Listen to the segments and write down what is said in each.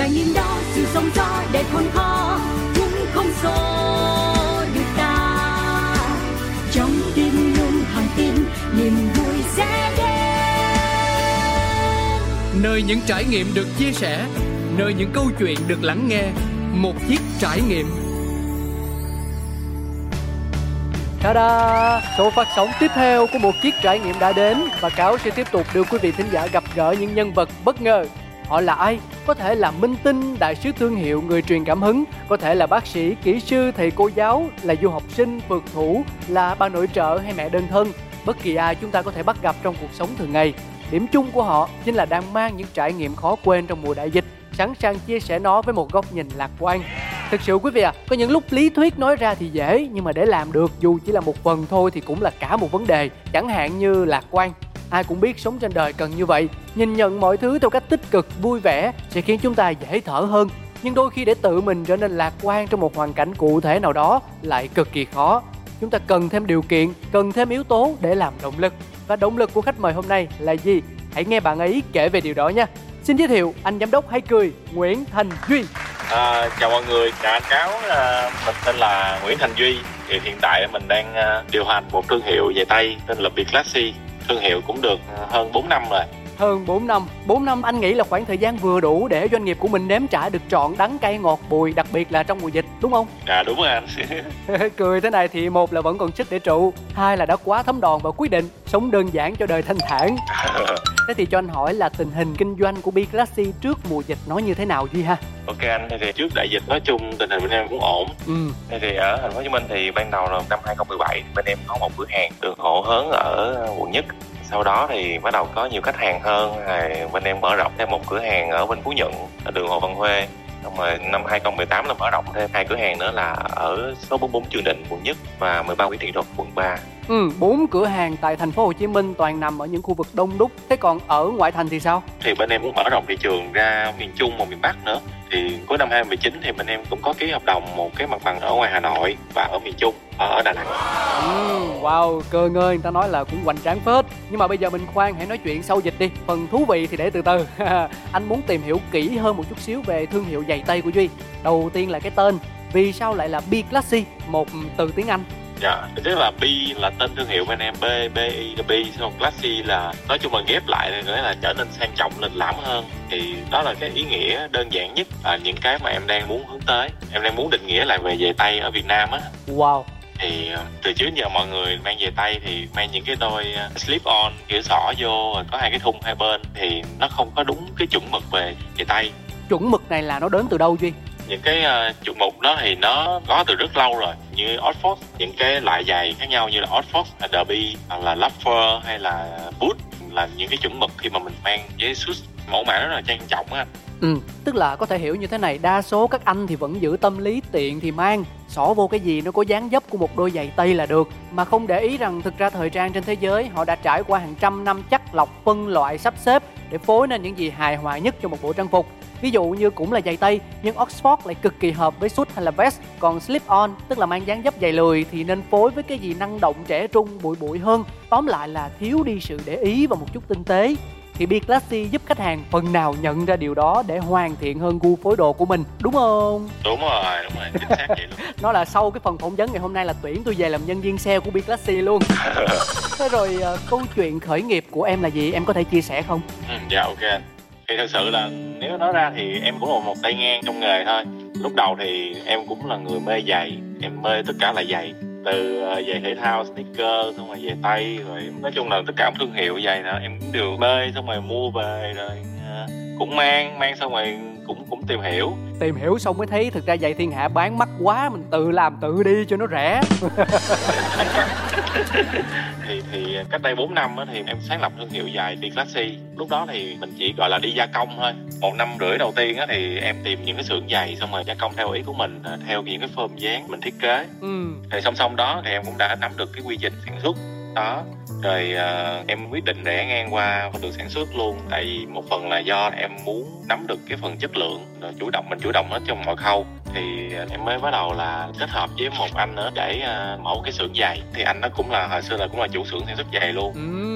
trải nghiệm đó sự sống gió để khôn khó cũng không xô được ta trong tim luôn hàng tin niềm vui sẽ đến nơi những trải nghiệm được chia sẻ nơi những câu chuyện được lắng nghe một chiếc trải nghiệm Ta-da! Số phát sóng tiếp theo của một chiếc trải nghiệm đã đến và Cáo sẽ tiếp tục đưa quý vị thính giả gặp gỡ những nhân vật bất ngờ. Họ là ai? Có thể là minh tinh, đại sứ thương hiệu, người truyền cảm hứng, có thể là bác sĩ, kỹ sư, thầy cô giáo, là du học sinh, phượt thủ, là bà nội trợ hay mẹ đơn thân. Bất kỳ ai chúng ta có thể bắt gặp trong cuộc sống thường ngày. Điểm chung của họ chính là đang mang những trải nghiệm khó quên trong mùa đại dịch, sẵn sàng chia sẻ nó với một góc nhìn lạc quan. Thực sự quý vị à, có những lúc lý thuyết nói ra thì dễ nhưng mà để làm được dù chỉ là một phần thôi thì cũng là cả một vấn đề. Chẳng hạn như lạc quan. Ai cũng biết sống trên đời cần như vậy. Nhìn nhận mọi thứ theo cách tích cực, vui vẻ sẽ khiến chúng ta dễ thở hơn. Nhưng đôi khi để tự mình trở nên lạc quan trong một hoàn cảnh cụ thể nào đó lại cực kỳ khó. Chúng ta cần thêm điều kiện, cần thêm yếu tố để làm động lực. Và động lực của khách mời hôm nay là gì? Hãy nghe bạn ấy kể về điều đó nha. Xin giới thiệu anh giám đốc hay cười Nguyễn Thành Duy. À, chào mọi người, chào anh Cáo, à, mình tên là Nguyễn Thành Duy. Thì hiện tại mình đang à, điều hành một thương hiệu giày tay tên là Classy Thương hiệu cũng được à, hơn 4 năm rồi. Hơn 4 năm 4 năm anh nghĩ là khoảng thời gian vừa đủ để doanh nghiệp của mình nếm trải được trọn đắng cay ngọt bùi Đặc biệt là trong mùa dịch đúng không? À đúng rồi anh. Cười thế này thì một là vẫn còn sức để trụ Hai là đã quá thấm đòn và quyết định Sống đơn giản cho đời thanh thản Thế thì cho anh hỏi là tình hình kinh doanh của Biclassi trước mùa dịch nó như thế nào Duy ha? ok anh, thì, trước đại dịch nói chung tình hình bên em cũng ổn. Ừ, Thì, thì ở thành phố Hồ Chí Minh thì ban đầu là năm 2017 bên em có một cửa hàng được hộ hớn ở quận nhất sau đó thì bắt đầu có nhiều khách hàng hơn thì bên em mở rộng thêm một cửa hàng ở bên Phú Nhuận ở đường Hồ Văn Huê xong rồi năm 2018 là mở rộng thêm hai cửa hàng nữa là ở số 44 Trường Định quận nhất và 13 Nguyễn Thị Thuật quận 3 ừ, bốn cửa hàng tại thành phố Hồ Chí Minh toàn nằm ở những khu vực đông đúc. Thế còn ở ngoại thành thì sao? thì bên em cũng mở rộng thị trường ra miền Trung và miền Bắc nữa thì cuối năm 2019 thì mình em cũng có ký hợp đồng một cái mặt bằng ở ngoài Hà Nội và ở miền Trung ở Đà Nẵng. Ừ, wow, cơ ngơi người ta nói là cũng hoành tráng phết. Nhưng mà bây giờ mình khoan hãy nói chuyện sau dịch đi. Phần thú vị thì để từ từ. Anh muốn tìm hiểu kỹ hơn một chút xíu về thương hiệu giày tây của Duy. Đầu tiên là cái tên Vì sao lại là Biclassi Một từ tiếng Anh? Dạ, tức là B là tên thương hiệu bên em B, B, I là B, xong Classy là nói chung là ghép lại thì nghĩa là trở nên sang trọng lịch lãm hơn. Thì đó là cái ý nghĩa đơn giản nhất à, những cái mà em đang muốn hướng tới. Em đang muốn định nghĩa lại về giày tay ở Việt Nam á. Wow. Thì à, từ trước giờ mọi người mang giày tay thì mang những cái đôi à, slip on kiểu xỏ vô có hai cái thun hai bên thì nó không có đúng cái chuẩn mực về giày tay. Chuẩn mực này là nó đến từ đâu Duy? Những cái ờ, uh, chuẩn mục đó thì nó có từ rất lâu rồi như Oxford những cái loại giày khác nhau như là Oxford, Derby hoặc là Loafer hay là Boot là những cái chuẩn mực khi mà mình mang với suit mẫu mã rất là trang trọng á anh. Ừ, tức là có thể hiểu như thế này Đa số các anh thì vẫn giữ tâm lý tiện thì mang Xỏ vô cái gì nó có dáng dấp của một đôi giày tây là được Mà không để ý rằng thực ra thời trang trên thế giới Họ đã trải qua hàng trăm năm chắc lọc phân loại sắp xếp để phối nên những gì hài hòa nhất cho một bộ trang phục. Ví dụ như cũng là giày tây, Nhưng Oxford lại cực kỳ hợp với suit hay là vest. Còn slip on, tức là mang dáng dấp giày lười, Thì nên phối với cái gì năng động, trẻ trung, bụi bụi hơn. Tóm lại là thiếu đi sự để ý và một chút tinh tế thì Biclassi giúp khách hàng phần nào nhận ra điều đó để hoàn thiện hơn gu phối đồ của mình đúng không Đúng rồi, đúng rồi, chính xác vậy luôn. nó là sau cái phần phỏng vấn ngày hôm nay là tuyển tôi về làm nhân viên sale của Biclassi luôn thế rồi ờ, câu chuyện khởi nghiệp của em là gì em có thể chia sẻ không ừ, dạ ok anh. Thì thật sự là nếu nói ra thì em cũng là một tay ngang trong nghề thôi. Lúc đầu thì em cũng là người mê giày, em mê tất cả là giày từ ờ, giày thể thao sneaker xong rồi giày tay rồi nói chung là tất cả thương hiệu giày đó em cũng đều mê xong rồi mua về rồi ờ, cũng mang mang xong rồi cũng cũng tìm hiểu. Tìm hiểu xong mới thấy thực ra giày thiên hạ bán mắc quá mình tự làm tự đi cho nó rẻ thì thì cách đây 4 năm thì em sáng lập thương hiệu giày Declassi lúc đó thì mình chỉ gọi là đi gia công thôi. Một năm rưỡi đầu tiên thì em tìm những cái xưởng giày xong rồi gia công theo ý của mình ờ, theo những cái form dáng mình thiết kế. Ừ. Thì song song đó thì em cũng đã nắm được cái quy trình sản xuất đó rồi ờ, em quyết định rẽ ngang qua đường sản xuất luôn. Tại vì một phần là do em muốn nắm được cái phần chất lượng rồi chủ động mình chủ động hết trong mọi khâu. Thì ờ, em mới bắt đầu là kết hợp với một anh nữa để ờ, mở cái xưởng giày. Thì anh nó cũng là hồi xưa là cũng là chủ xưởng sản xuất giày luôn. Ừ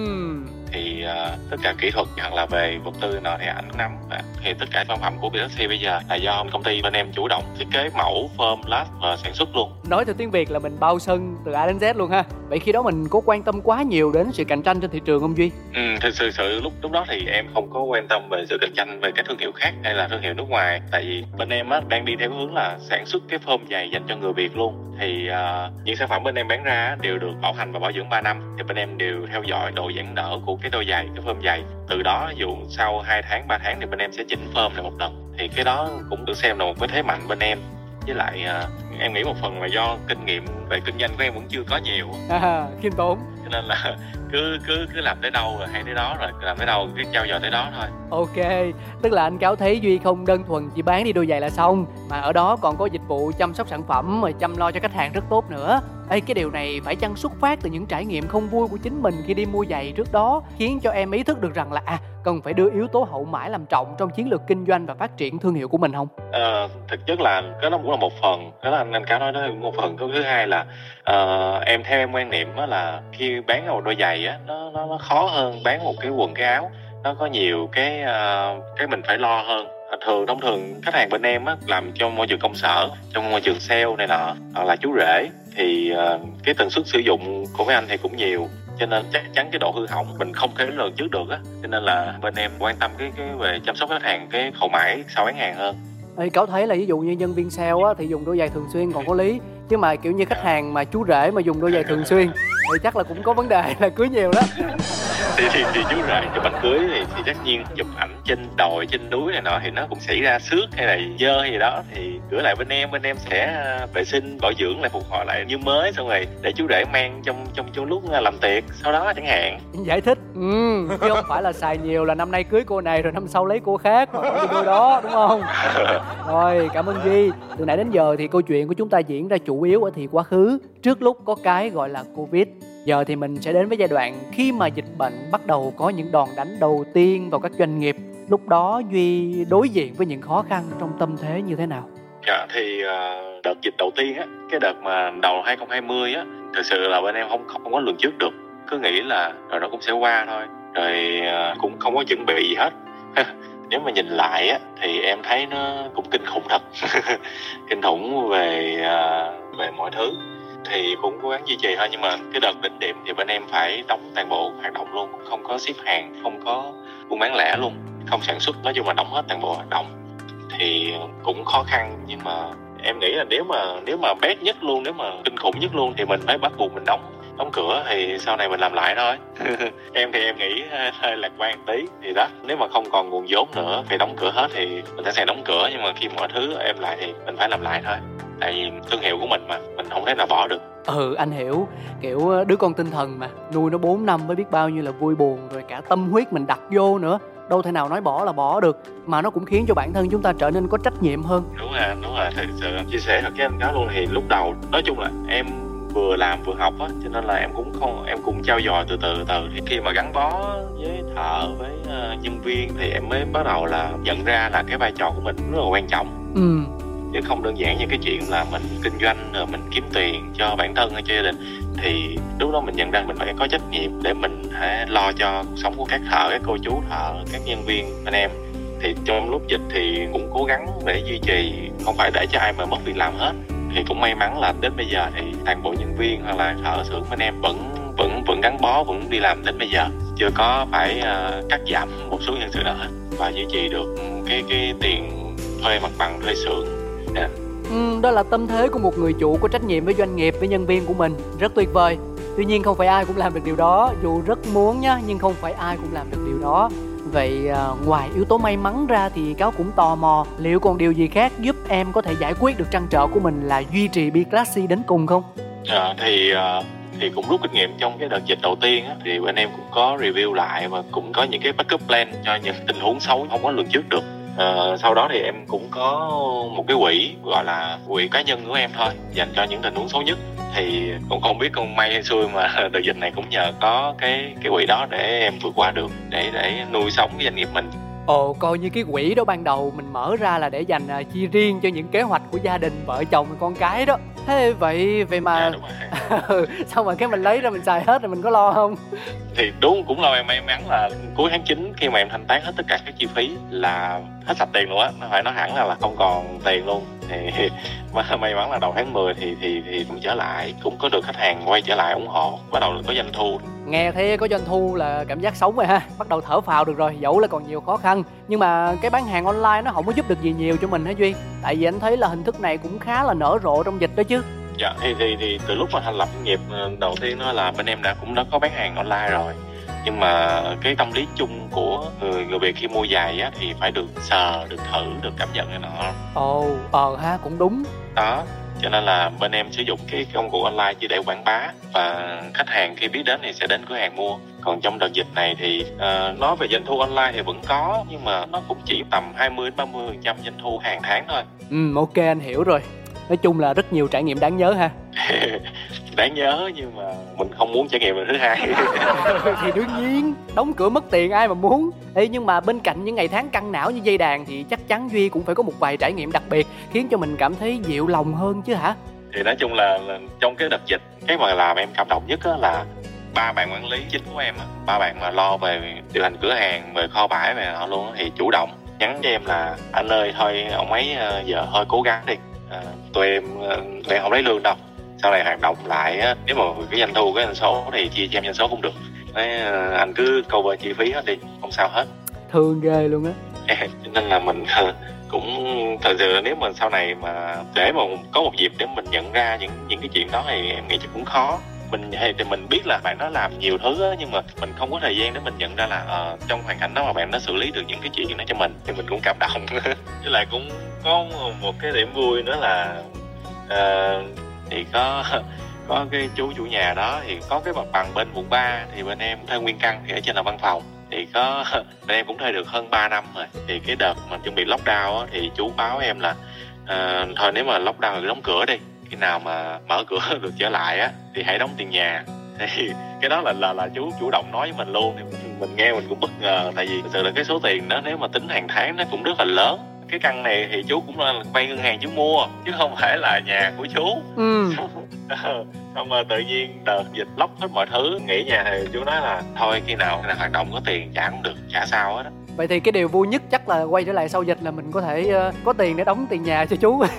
thì uh, tất cả kỹ thuật hoặc là về vật tư nó thì ảnh nắm à, thì tất cả sản phẩm của BSC bây giờ là do công ty bên em chủ động thiết kế mẫu form last và sản xuất luôn. Nói theo tiếng việt là mình bao sân từ a đến z luôn ha. Vậy khi đó mình có quan tâm quá nhiều đến sự cạnh tranh trên thị trường không duy? Ừ thực sự sự lúc lúc đó thì em không có quan tâm về sự cạnh tranh về các thương hiệu khác hay là thương hiệu nước ngoài. Tại vì bên em á đang đi theo hướng là sản xuất cái form giày dành cho người việt luôn. Thì uh, những sản phẩm bên em bán ra đều được bảo hành và bảo dưỡng 3 năm. Thì bên em đều theo dõi độ giãn nở của cái đôi giày cái form giày từ đó ví dụ sau 2 tháng 3 tháng thì bên em sẽ chỉnh form lại một lần. Thì cái đó cũng được xem là một cái thế mạnh bên em. Với lại uh, em nghĩ một phần là do kinh nghiệm về kinh doanh của em vẫn chưa có nhiều. À, khiêm tốn. Cho nên là cứ cứ cứ làm tới đâu rồi hay tới đó rồi làm tới đâu cứ trao dồi tới đó thôi. Ok. Tức là anh cáo thấy duy không đơn thuần chỉ bán đi đôi giày là xong mà ở đó còn có dịch vụ chăm sóc sản phẩm mà chăm lo cho khách hàng rất tốt nữa Ê, cái điều này phải chăng xuất phát từ những trải nghiệm không vui của chính mình khi đi mua giày trước đó khiến cho em ý thức được rằng là à cần phải đưa yếu tố hậu mãi làm trọng trong chiến lược kinh doanh và phát triển thương hiệu của mình không? À, thực chất là cái đó cũng là một phần cái là anh cá cáo nói đó cũng một phần. Cái thứ hai là à, em theo em quan niệm đó là khi bán một đôi giày á nó, nó nó khó hơn bán một cái quần cái áo. Nó có nhiều cái uh, cái mình phải lo hơn thường thông thường khách hàng bên em á làm trong môi trường công sở trong môi trường sale này nọ hoặc là chú rể thì uh, cái tần suất sử dụng của mấy anh thì cũng nhiều. Cho nên chắc chắn cái độ hư hỏng mình không thể lường trước được á. Cho nên là bên em quan tâm cái cái về chăm sóc khách hàng cái hậu mãi sau bán hàng hơn. Ê, cáo thấy là ví dụ như nhân viên sale á thì dùng đôi giày thường xuyên còn có lý. Chứ mà kiểu như khách hàng mà chú rể mà dùng đôi giày thường xuyên thì chắc là cũng có vấn đề là cưới nhiều đó thì, thì, thì chú rể chụp ảnh cưới thì, thì tất nhiên chụp ảnh trên đồi trên núi này nọ thì nó cũng xảy ra xước hay là dơ gì đó. Thì gửi lại bên em bên em sẽ à, vệ sinh bảo dưỡng lại phục hồi lại như mới xong rồi để chú rể mang trong trong trong lúc làm tiệc sau đó chẳng hạn. Giải thích. Ừ chứ không phải là xài nhiều là năm nay cưới cô này rồi năm sau lấy cô khác mà đi đôi đó đúng không? Rồi cảm ơn duy. Từ nãy đến giờ thì câu chuyện của chúng ta diễn ra chủ yếu ở thì quá khứ trước lúc có cái gọi là covid Giờ thì mình sẽ đến với giai đoạn khi mà dịch bệnh bắt đầu có những đòn đánh đầu tiên vào các doanh nghiệp. Lúc đó Duy đối diện với những khó khăn trong tâm thế như thế nào? Dạ thì ờ, đợt dịch đầu tiên á, cái đợt mà đầu 2020 á, thực sự là bên em không không có lường trước được. Cứ nghĩ là rồi nó cũng sẽ qua thôi. Rồi ờ, cũng không có chuẩn bị gì hết. Nếu mà nhìn lại á thì em thấy nó cũng kinh khủng thật. kinh khủng về ờ, về mọi thứ thì cũng cố gắng duy trì thôi nhưng mà cái đợt đỉnh điểm thì bên em phải đóng toàn bộ hoạt động luôn không có ship hàng không có buôn bán lẻ luôn không sản xuất nói chung là đóng hết toàn bộ hoạt động. Thì cũng khó khăn nhưng mà em nghĩ là nếu mà nếu mà bét nhất luôn nếu mà kinh khủng nhất luôn thì mình phải bắt buộc mình đóng đóng cửa thì sau này mình làm lại thôi. Em thì em nghĩ hơi lạc quan tí thì đó nếu mà không còn nguồn vốn nữa thì đóng cửa hết thì mình sẽ đóng cửa nhưng mà khi mọi thứ em lại thì mình phải làm lại thôi tại vì thương hiệu của mình mà mình không thể nào bỏ được. Ừ anh hiểu. Kiểu ờ, đứa con tinh thần mà nuôi nó 4 năm mới biết bao nhiêu là vui buồn rồi cả tâm huyết mình đặt vô nữa. Đâu thể nào nói bỏ là bỏ được mà nó cũng khiến cho bản thân chúng ta trở nên có trách nhiệm hơn. Đúng rồi đúng rồi. Thật sự chia sẻ thật với anh cáo luôn. Thì lúc đầu nói chung là em vừa làm vừa học á cho nên là em cũng không em cũng trao dồi từ từ từ thì khi mà gắn bó với thợ với uh, nhân viên thì em mới bắt đầu là nhận ra là cái vai trò của mình rất là quan trọng. Ừ chứ không đơn giản như cái chuyện là mình kinh doanh rồi mình kiếm tiền cho bản thân hay cho gia đình thì lúc đó mình nhận ra mình phải có trách nhiệm để mình hãy lo cho cuộc sống của các thợ các cô chú thợ các nhân viên anh em. Thì trong lúc dịch thì cũng cố gắng để duy trì không phải để cho ai mà mất việc làm hết. Thì cũng may mắn là đến bây giờ thì toàn bộ nhân viên hoặc là thợ xưởng anh em vẫn vẫn vẫn gắn bó vẫn đi làm đến bây giờ. Chưa có phải uh, cắt giảm một số nhân sự nào hết. Và duy trì được cái cái tiền thuê mặt bằng thuê xưởng yeah. ừ, đó là tâm thế của một người chủ có trách nhiệm với doanh nghiệp với nhân viên của mình. Rất tuyệt vời. Tuy nhiên không phải ai cũng làm được điều đó. Dù rất muốn nhá nhưng không phải ai cũng làm được điều đó. Vậy à, ngoài yếu tố may mắn ra thì cáo cũng tò mò liệu còn điều gì khác giúp em có thể giải quyết được trăn trở của mình là duy trì bi classy đến cùng không? À, thì thì cũng rút kinh nghiệm trong cái đợt dịch đầu tiên á, thì bên em cũng có review lại và cũng có những cái backup plan cho những tình huống xấu không có lường trước được à, sau đó thì em cũng có một cái quỹ gọi là quỹ cá nhân của em thôi dành cho những tình huống xấu nhất. Thì cũng không biết con may hay xui mà đợt dịch này cũng nhờ có cái cái quỹ đó để em vượt qua được để để nuôi sống cái doanh nghiệp mình. Ồ, coi như cái quỹ đó ban đầu mình mở ra là để dành uh, chi riêng cho những kế hoạch của gia đình, vợ chồng, con cái đó. Thế vậy vậy mà dạ, rồi. sao mà cái mình lấy ra mình xài hết rồi mình có lo không? Thì đúng cũng lo em may mắn là cuối tháng 9 khi mà em thanh toán hết tất cả các chi phí là hết sạch tiền luôn á. Nó phải nói hẳn là, là không còn tiền luôn. Thì mà may mắn là đầu tháng 10 thì thì thì cũng trở lại. Cũng có được khách hàng quay trở lại ủng hộ. Bắt đầu có doanh thu. Nghe thấy có doanh thu là cảm giác sống rồi ha. Bắt đầu thở phào được rồi. Dẫu là còn nhiều khó khăn nhưng mà cái bán hàng online nó không có giúp được gì nhiều cho mình hả duy? Tại vì anh thấy là hình thức này cũng khá là nở rộ trong dịch đó chứ. Dạ thì thì thì từ lúc mà thành lập doanh nghiệp ờ, đầu tiên đó là bên em đã cũng đã có bán hàng online rồi nhưng mà cái tâm lý chung của người người Việt khi mua giày á thì phải được sờ được thử được cảm nhận cái nọ. Ồ ờ ha cũng đúng. Đó cho nên là bên em sử dụng cái công cụ online chỉ để quảng bá và khách hàng khi biết đến thì sẽ đến cửa hàng mua. Còn trong đợt dịch này thì uh, nói về doanh thu online thì vẫn có nhưng mà nó cũng chỉ tầm 20 đến 30 phần trăm doanh thu hàng tháng thôi. Ừ ok anh hiểu rồi. Nói chung là rất nhiều trải nghiệm đáng nhớ ha đáng nhớ nhưng mà mình không muốn trải nghiệm lần thứ hai. Thì đương nhiên đóng cửa mất tiền ai mà muốn. Ê, nhưng mà bên cạnh những ngày tháng căng não như dây đàn thì chắc chắn duy cũng phải có một vài trải nghiệm đặc biệt khiến cho mình cảm thấy dịu lòng hơn chứ hả? Thì nói chung là, là trong cái đợt dịch cái mà làm em cảm động nhất là ba bạn quản lý chính của em ba bạn mà lo về điều hành cửa hàng về kho bãi về họ luôn thì chủ động nhắn cho em là anh ơi thôi ông ấy ờ, giờ thôi cố gắng đi. À, tụi em tụi em không lấy lương đâu sau này hoạt động lại á nếu mà cái doanh thu cái doanh số thì chia cho em doanh số cũng được. Đấy, anh cứ cover chi phí hết đi không sao hết. Thương ghê luôn á. Cho nên là mình cũng thật sự nếu mà sau này mà để mà có một dịp để mình nhận ra những những cái chuyện đó thì em nghĩ chắc cũng khó. Mình thì mình biết là bạn đó làm nhiều thứ á nhưng mà mình không có thời gian để mình nhận ra là uh, trong hoàn cảnh đó mà bạn đã xử lý được những cái chuyện đó cho mình thì mình cũng cảm động. Với lại cũng có một cái điểm vui nữa là uh, thì có có cái chú chủ nhà đó thì có cái mặt bằng bên quận 3 thì bên em thuê nguyên căn thì ở trên là văn phòng. Thì có bên em cũng thuê được hơn 3 năm rồi. Thì cái đợt mà chuẩn bị lockdown á, thì chú báo em là uh, thôi nếu mà lockdown thì đóng cửa đi. Khi nào mà mở cửa được trở lại á thì hãy đóng tiền nhà. Thì cái đó là là là chú chủ động nói với mình luôn. Thì mình nghe mình cũng bất ngờ tại vì thực sự là cái số tiền đó nếu mà tính hàng tháng nó cũng rất là lớn cái căn này thì chú cũng là vay ngân hàng chú mua chứ không phải là nhà của chú. Ừ. xong mà tự nhiên đợt dịch lóc hết mọi thứ nghỉ nhà thì chú nói là thôi khi nào nào hoạt động có tiền trả cũng được trả sao hết vậy thì cái điều vui nhất chắc là quay trở lại sau dịch là mình có thể uh, có tiền để đóng tiền nhà cho chú.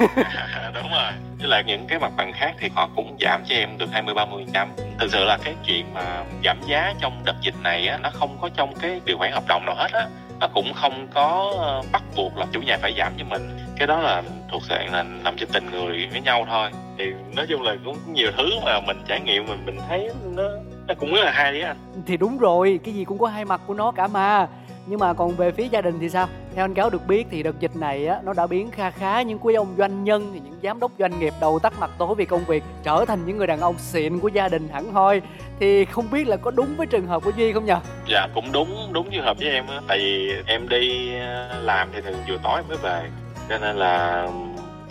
Đúng rồi. Với lại những cái mặt bằng khác thì họ cũng giảm cho em được 20 30 phần trăm. Thực sự là cái chuyện mà giảm giá trong đợt dịch này á nó không có trong cái điều khoản hợp đồng nào hết á nó cũng không có ờ, bắt buộc là chủ nhà phải giảm cho mình. Cái đó là thuộc dạng là nằm trên tình người với nhau thôi. Thì nói chung là cũng nhiều thứ mà mình trải nghiệm mình mình thấy nó nó cũng rất là hay đấy anh. Thì đúng rồi, cái gì cũng có hai mặt của nó cả mà nhưng mà còn về phía gia đình thì sao? Theo anh cáo được biết thì đợt dịch này á, nó đã biến kha khá những quý ông doanh nhân, những giám đốc doanh nghiệp đầu tắt mặt tối vì công việc, trở thành những người đàn ông xịn của gia đình hẳn hoi. Thì không biết là có đúng với trường hợp của duy không nhờ? Dạ cũng đúng đúng trường hợp với em á. Tại vì em đi ờ, làm thì thường vừa tối mới về. Cho nên là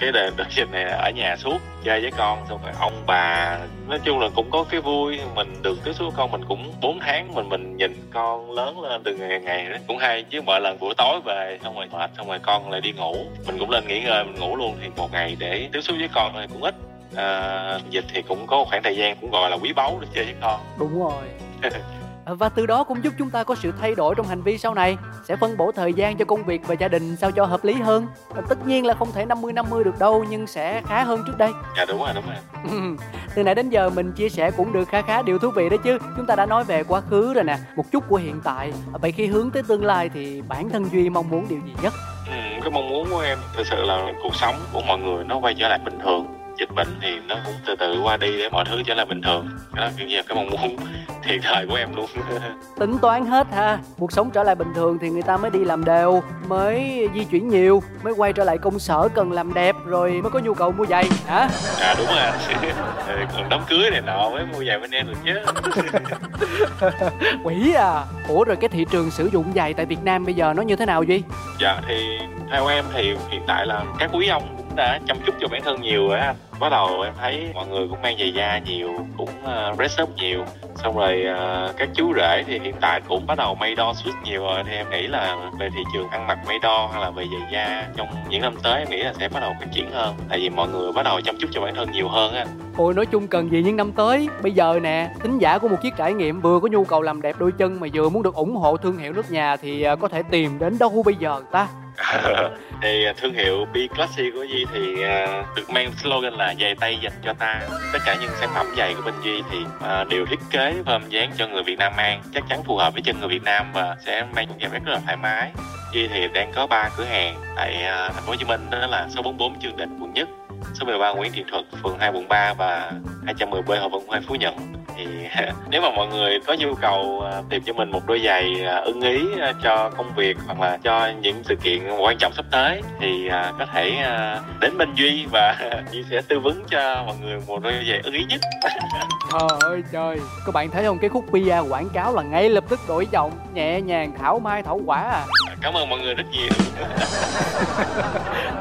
cái đợt, đợt dịch này ở nhà suốt chơi với con xong rồi ông bà nói chung là cũng có cái vui mình được tiếp xúc con mình cũng 4 tháng mình mình nhìn con lớn lên từ ngày ngày đó cũng hay chứ mỗi lần buổi tối về xong rồi mệt xong rồi con lại đi ngủ. Mình cũng lên nghỉ ngơi mình ngủ luôn thì một ngày để tiếp xúc với con thì cũng ít. À, dịch thì cũng có một khoảng thời gian cũng gọi là quý báu để chơi với con. Đúng rồi và từ đó cũng giúp chúng ta có sự thay đổi trong hành vi sau này sẽ phân bổ thời gian cho công việc và gia đình sao cho hợp lý hơn. Tất nhiên là không thể 50 50 được đâu nhưng sẽ khá hơn trước đây. Dạ đúng rồi đúng rồi. Từ nãy đến giờ mình chia sẻ cũng được khá khá điều thú vị đó chứ. Chúng ta đã nói về quá khứ rồi nè một chút của hiện tại. Vậy khi hướng tới tương lai thì bản thân duy mong muốn điều gì nhất? Ừ, cái mong muốn của em thực sự là cuộc sống của mọi người nó quay trở lại bình thường dịch bệnh thì nó cũng từ từ qua đi để mọi thứ trở lại bình thường. Đó kiểu như cái mong muốn thiệt thời của em luôn. Tính toán hết ha. Cuộc sống trở lại bình thường thì người ta mới đi làm đều mới di chuyển nhiều mới quay trở lại công sở cần làm đẹp rồi mới có nhu cầu mua giày hả? À đúng rồi còn đám cưới này nọ mới mua giày bên em được chứ. Quỷ à. Ủa rồi cái thị trường sử dụng giày tại việt nam bây giờ nó như thế nào duy? Dạ thì theo em thì hiện tại là các quý ông đã chăm chút cho bản thân nhiều rồi á. Bắt đầu em thấy mọi người cũng mang giày da nhiều cũng uh, dress up nhiều. Xong rồi uh, các chú rể thì hiện tại cũng bắt đầu may đo suit nhiều rồi. Thì em nghĩ là về thị trường ăn mặc may đo hay là về giày da trong những năm tới em nghĩ là sẽ bắt đầu phát triển hơn. Tại vì mọi người bắt đầu chăm chút cho bản thân nhiều hơn á. Ôi nói chung cần gì những năm tới? Bây giờ nè tính giả của một chiếc trải nghiệm Vừa có nhu cầu làm đẹp đôi chân Mà vừa muốn được ủng hộ thương hiệu nước nhà Thì ờ, có thể tìm đến đâu bây giờ ta? thì à, thương hiệu Be Classy của Duy thì uh, được mang slogan là giày tay dành cho ta tất cả những sản phẩm giày của bên Duy thì uh, đều thiết kế form dáng cho người Việt Nam mang. Chắc chắn phù hợp với chân người Việt Nam và sẽ mang những cảm giác rất là thoải mái. Duy thì đang có ba cửa hàng tại uh, thành phố Hồ Chí Minh đó là số 44 Trương Định quận nhất số 13 Nguyễn Thị Thuật phường 2 quận 3 và 210B Hồ Văn Hoài Phú Nhuận thì nếu mà mọi người có nhu cầu à, tìm cho mình một đôi giày à, ưng ý à, cho công việc hoặc là cho những sự kiện quan trọng sắp tới thì có thể đến bên duy và duy sẽ tư vấn cho mọi người một đôi giày ưng ý nhất. Trời ơi trời. Các bạn thấy không? Cái khúc bia quảng cáo là ngay lập tức đổi giọng nhẹ nhàng thảo mai thảo quả à. Cảm ơn mọi người rất nhiều.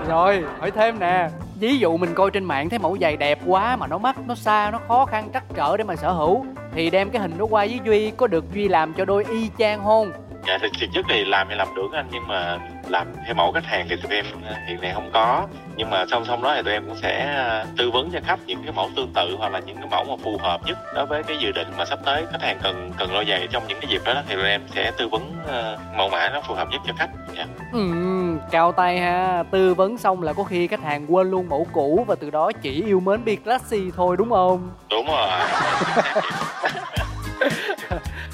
Rồi hỏi thêm nè ví dụ mình coi trên mạng thấy mẫu giày đẹp quá mà nó mắc, nó xa, nó khó khăn, trắc trở để mà sở hữu, thì đem cái hình đó qua với duy có được duy làm cho đôi y chang không? dạ thực thực chất thì làm thì làm được anh, nhưng mà làm theo mẫu khách hàng thì tụi em ờ, hiện nay không có. Nhưng mà song song đó thì tụi em cũng sẽ ờ, tư vấn cho khách những cái mẫu tương tự hoặc là những cái mẫu mà phù hợp nhất đối với cái dự định mà sắp tới khách hàng cần cần đôi giày trong những cái dịp đó thì tụi em sẽ tư vấn uh, mẫu mã nó phù hợp nhất cho khách. Yeah. Dạ. ừ, cao tay ha. Tư vấn xong là có khi khách hàng quên luôn mẫu cũ và từ đó chỉ yêu mến bi classy thôi đúng không? Đúng rồi.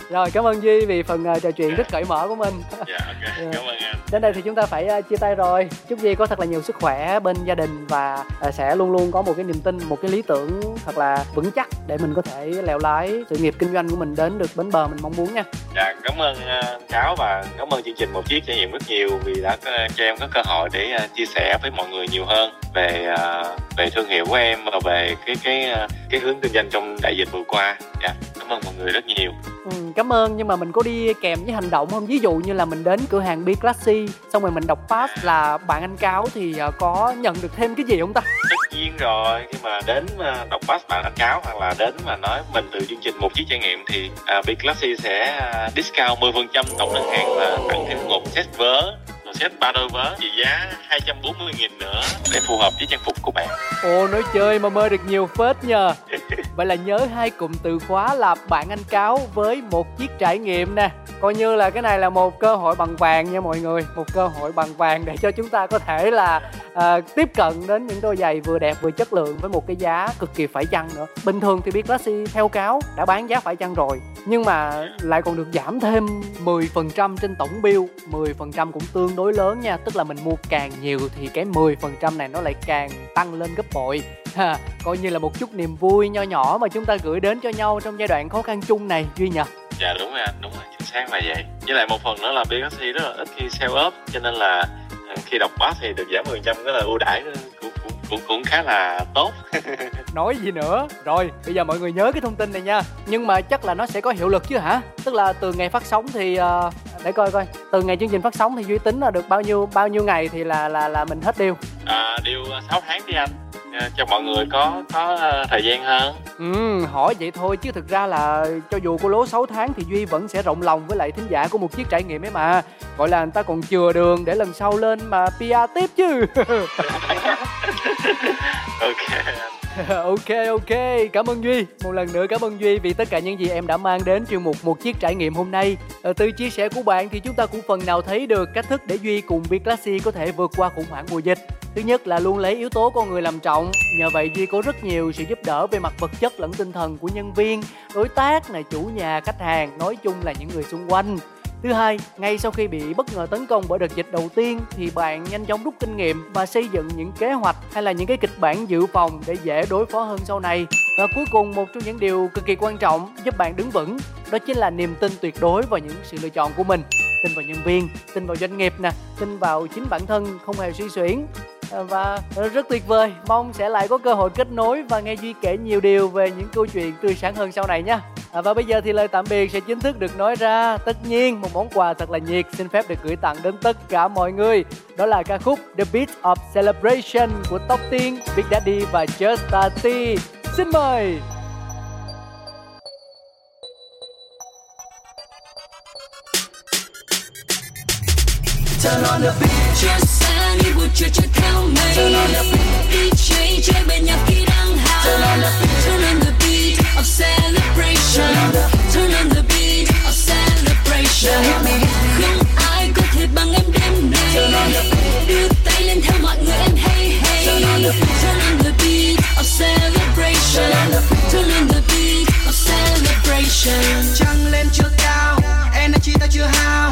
Rồi cảm ơn duy vì phần trò chuyện rất cởi mở của mình. Dạ ok. Yeah. cảm ơn anh đến đây thì chúng ta phải uh, chia tay rồi. Chúc duy có thật là nhiều sức khỏe bên gia đình và uh, sẽ luôn luôn có một cái niềm tin một cái lý tưởng thật là vững chắc để mình có thể leo lái sự nghiệp kinh doanh của mình đến được bến bờ mình mong muốn nha. Dạ cảm ơn uh, cáo và cảm ơn chương trình một chiếc trải nghiệm rất nhiều vì đã cho em có cơ hội để chia sẻ với mọi người nhiều hơn về về thương hiệu của em và về cái cái cái hướng kinh doanh trong đại dịch vừa qua. Dạ cảm ơn mọi người rất nhiều. Ừ, cảm ơn nhưng mà mình có đi kèm với hành động không? Ví dụ như là mình đến cửa hàng B Classy xong rồi mình đọc pass là bạn anh cáo thì uh, có nhận được thêm cái gì không ta? Tất nhiên rồi khi mà đến uh, đọc pass bạn anh cáo hoặc là đến mà nói mình từ chương trình một chiếc trải nghiệm thì uh, B Classy sẽ uh, discount 10% tổng đơn hàng và tặng thêm một set vớ một set ba đôi vớ trị giá 240 nghìn nữa để phù hợp với trang phục của bạn. Ồ nói chơi mà mơ được nhiều phết nhờ Vậy là nhớ hai cụm từ khóa là bạn anh cáo với một chiếc trải nghiệm nè. Coi như là cái này là một cơ hội bằng vàng nha mọi người Một cơ hội bằng vàng để cho chúng ta có thể là uh, tiếp cận đến những đôi giày vừa đẹp vừa chất lượng với một cái giá cực kỳ phải chăng nữa. Bình thường thì biết Classy theo cáo đã bán giá phải chăng rồi Nhưng mà lại còn được giảm thêm 10% trên tổng bill. 10% cũng tương đối lớn nha Tức là mình mua càng nhiều thì cái 10% này nó lại càng tăng lên gấp bội ha, coi như là một chút niềm vui nho nhỏ mà chúng ta gửi đến cho nhau trong giai đoạn khó khăn chung này duy nhật dạ đúng rồi anh đúng rồi chính xác là vậy. Với lại một phần nữa là BSC rất là ít khi sale up cho nên là à, khi đọc pass thì được giảm 10% rất là ưu đãi cũng, cũng, cũng, cũng khá là tốt. Nói gì nữa? Rồi bây giờ mọi người nhớ cái thông tin này nha. Nhưng mà chắc là nó sẽ có hiệu lực chứ hả? Tức là từ ngày phát sóng thì uh, để coi coi. Từ ngày chương trình phát sóng thì duy tính là được bao nhiêu bao nhiêu ngày thì là là là mình hết điều à điều 6 tháng đi anh. Ờ, cho mọi người có có ờ, thời gian hơn. Ừ hỏi vậy thôi chứ thực ra là cho dù cô lố 6 tháng thì duy vẫn sẽ rộng lòng với lại thính giả của một chiếc trải nghiệm ấy mà. Gọi là người ta còn chừa đường để lần sau lên mà PR tiếp chứ. Ok. Ok ok cảm ơn duy. Một lần nữa cảm ơn duy vì tất cả những gì em đã mang đến chuyên mục một chiếc trải nghiệm hôm nay. Ờ, từ chia sẻ của bạn thì chúng ta cũng phần nào thấy được cách thức để duy cùng b classy có thể vượt qua khủng hoảng mùa dịch thứ nhất là luôn lấy yếu tố con người làm trọng nhờ vậy duy có rất nhiều sự giúp đỡ về mặt vật chất lẫn tinh thần của nhân viên đối tác này chủ nhà khách hàng nói chung là những người xung quanh Thứ hai, ngay sau khi bị bất ngờ tấn công bởi đợt dịch đầu tiên thì bạn nhanh chóng rút kinh nghiệm và xây dựng những kế hoạch hay là những cái kịch bản dự phòng để dễ đối phó hơn sau này. Và cuối cùng một trong những điều cực kỳ quan trọng giúp bạn đứng vững đó chính là niềm tin tuyệt đối vào những sự lựa chọn của mình. Tin vào nhân viên, tin vào doanh nghiệp nè, tin vào chính bản thân không hề suy xuyển và rất tuyệt vời mong sẽ lại có cơ hội kết nối và nghe duy kể nhiều điều về những câu chuyện tươi sáng hơn sau này nhé À, và bây giờ thì lời tạm biệt sẽ chính thức được nói ra. Tất nhiên, một món quà thật là nhiệt xin phép được gửi tặng đến tất cả mọi người. Đó là ca khúc The Beat of Celebration của Tóc Tiên, Big Daddy và Just Tati. Xin mời! Turn on the beat Just mây Turn on the beat of celebration. Turn on the- beat of celebration. Me, me. Không ai có thể bằng em đêm nay Đưa tay lên theo mọi người hey hey Turn on the beat of celebration. Turn on the beat of celebration. Lên chưa cao Energy ta chưa hao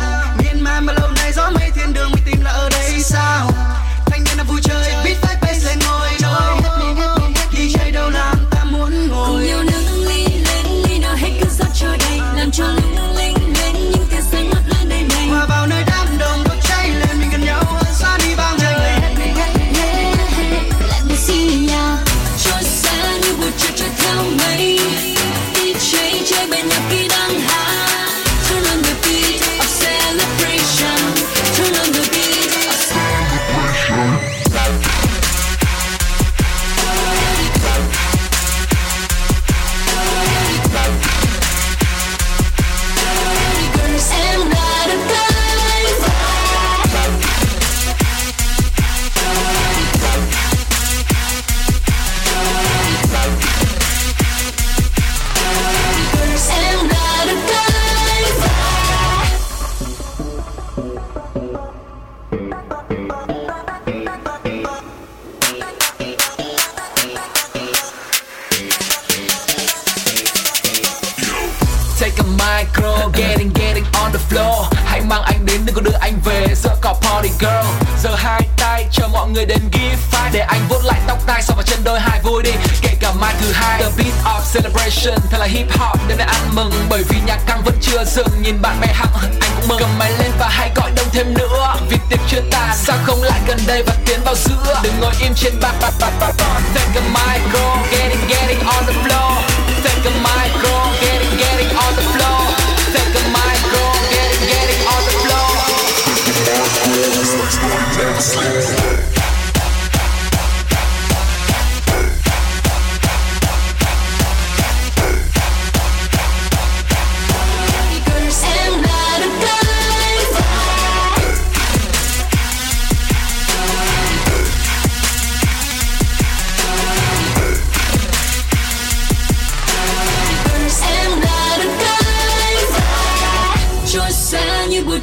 vì nhạc căng vẫn chưa dừng. Nhìn bạn bè hăng anh cũng mừng Cầm máy lên và hãy gọi đông thêm nữa. Vì tiệc chưa tàn Sao không lại gần đây và tiến vào giữa Đừng ngồi im trên bàn Take a micro, getting getting on the floor.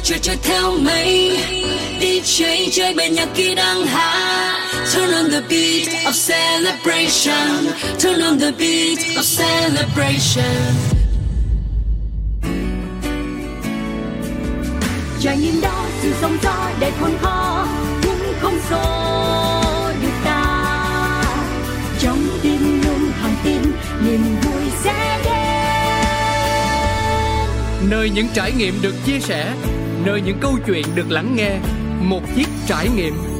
Chiều trôi theo mây. DJ chơi bên nhạc khi đang hát Turn on the beat of celebration. Turn on the beat of celebration. Trải nghiệm đó sự sóng gió đầy khôn khó cũng không xô được ta. Trong tim luôn thẳng tin niềm vui sẽ đến. Nơi những trải nghiệm được chia sẻ Nơi những câu chuyện được lắng nghe Một chiếc trải nghiệm.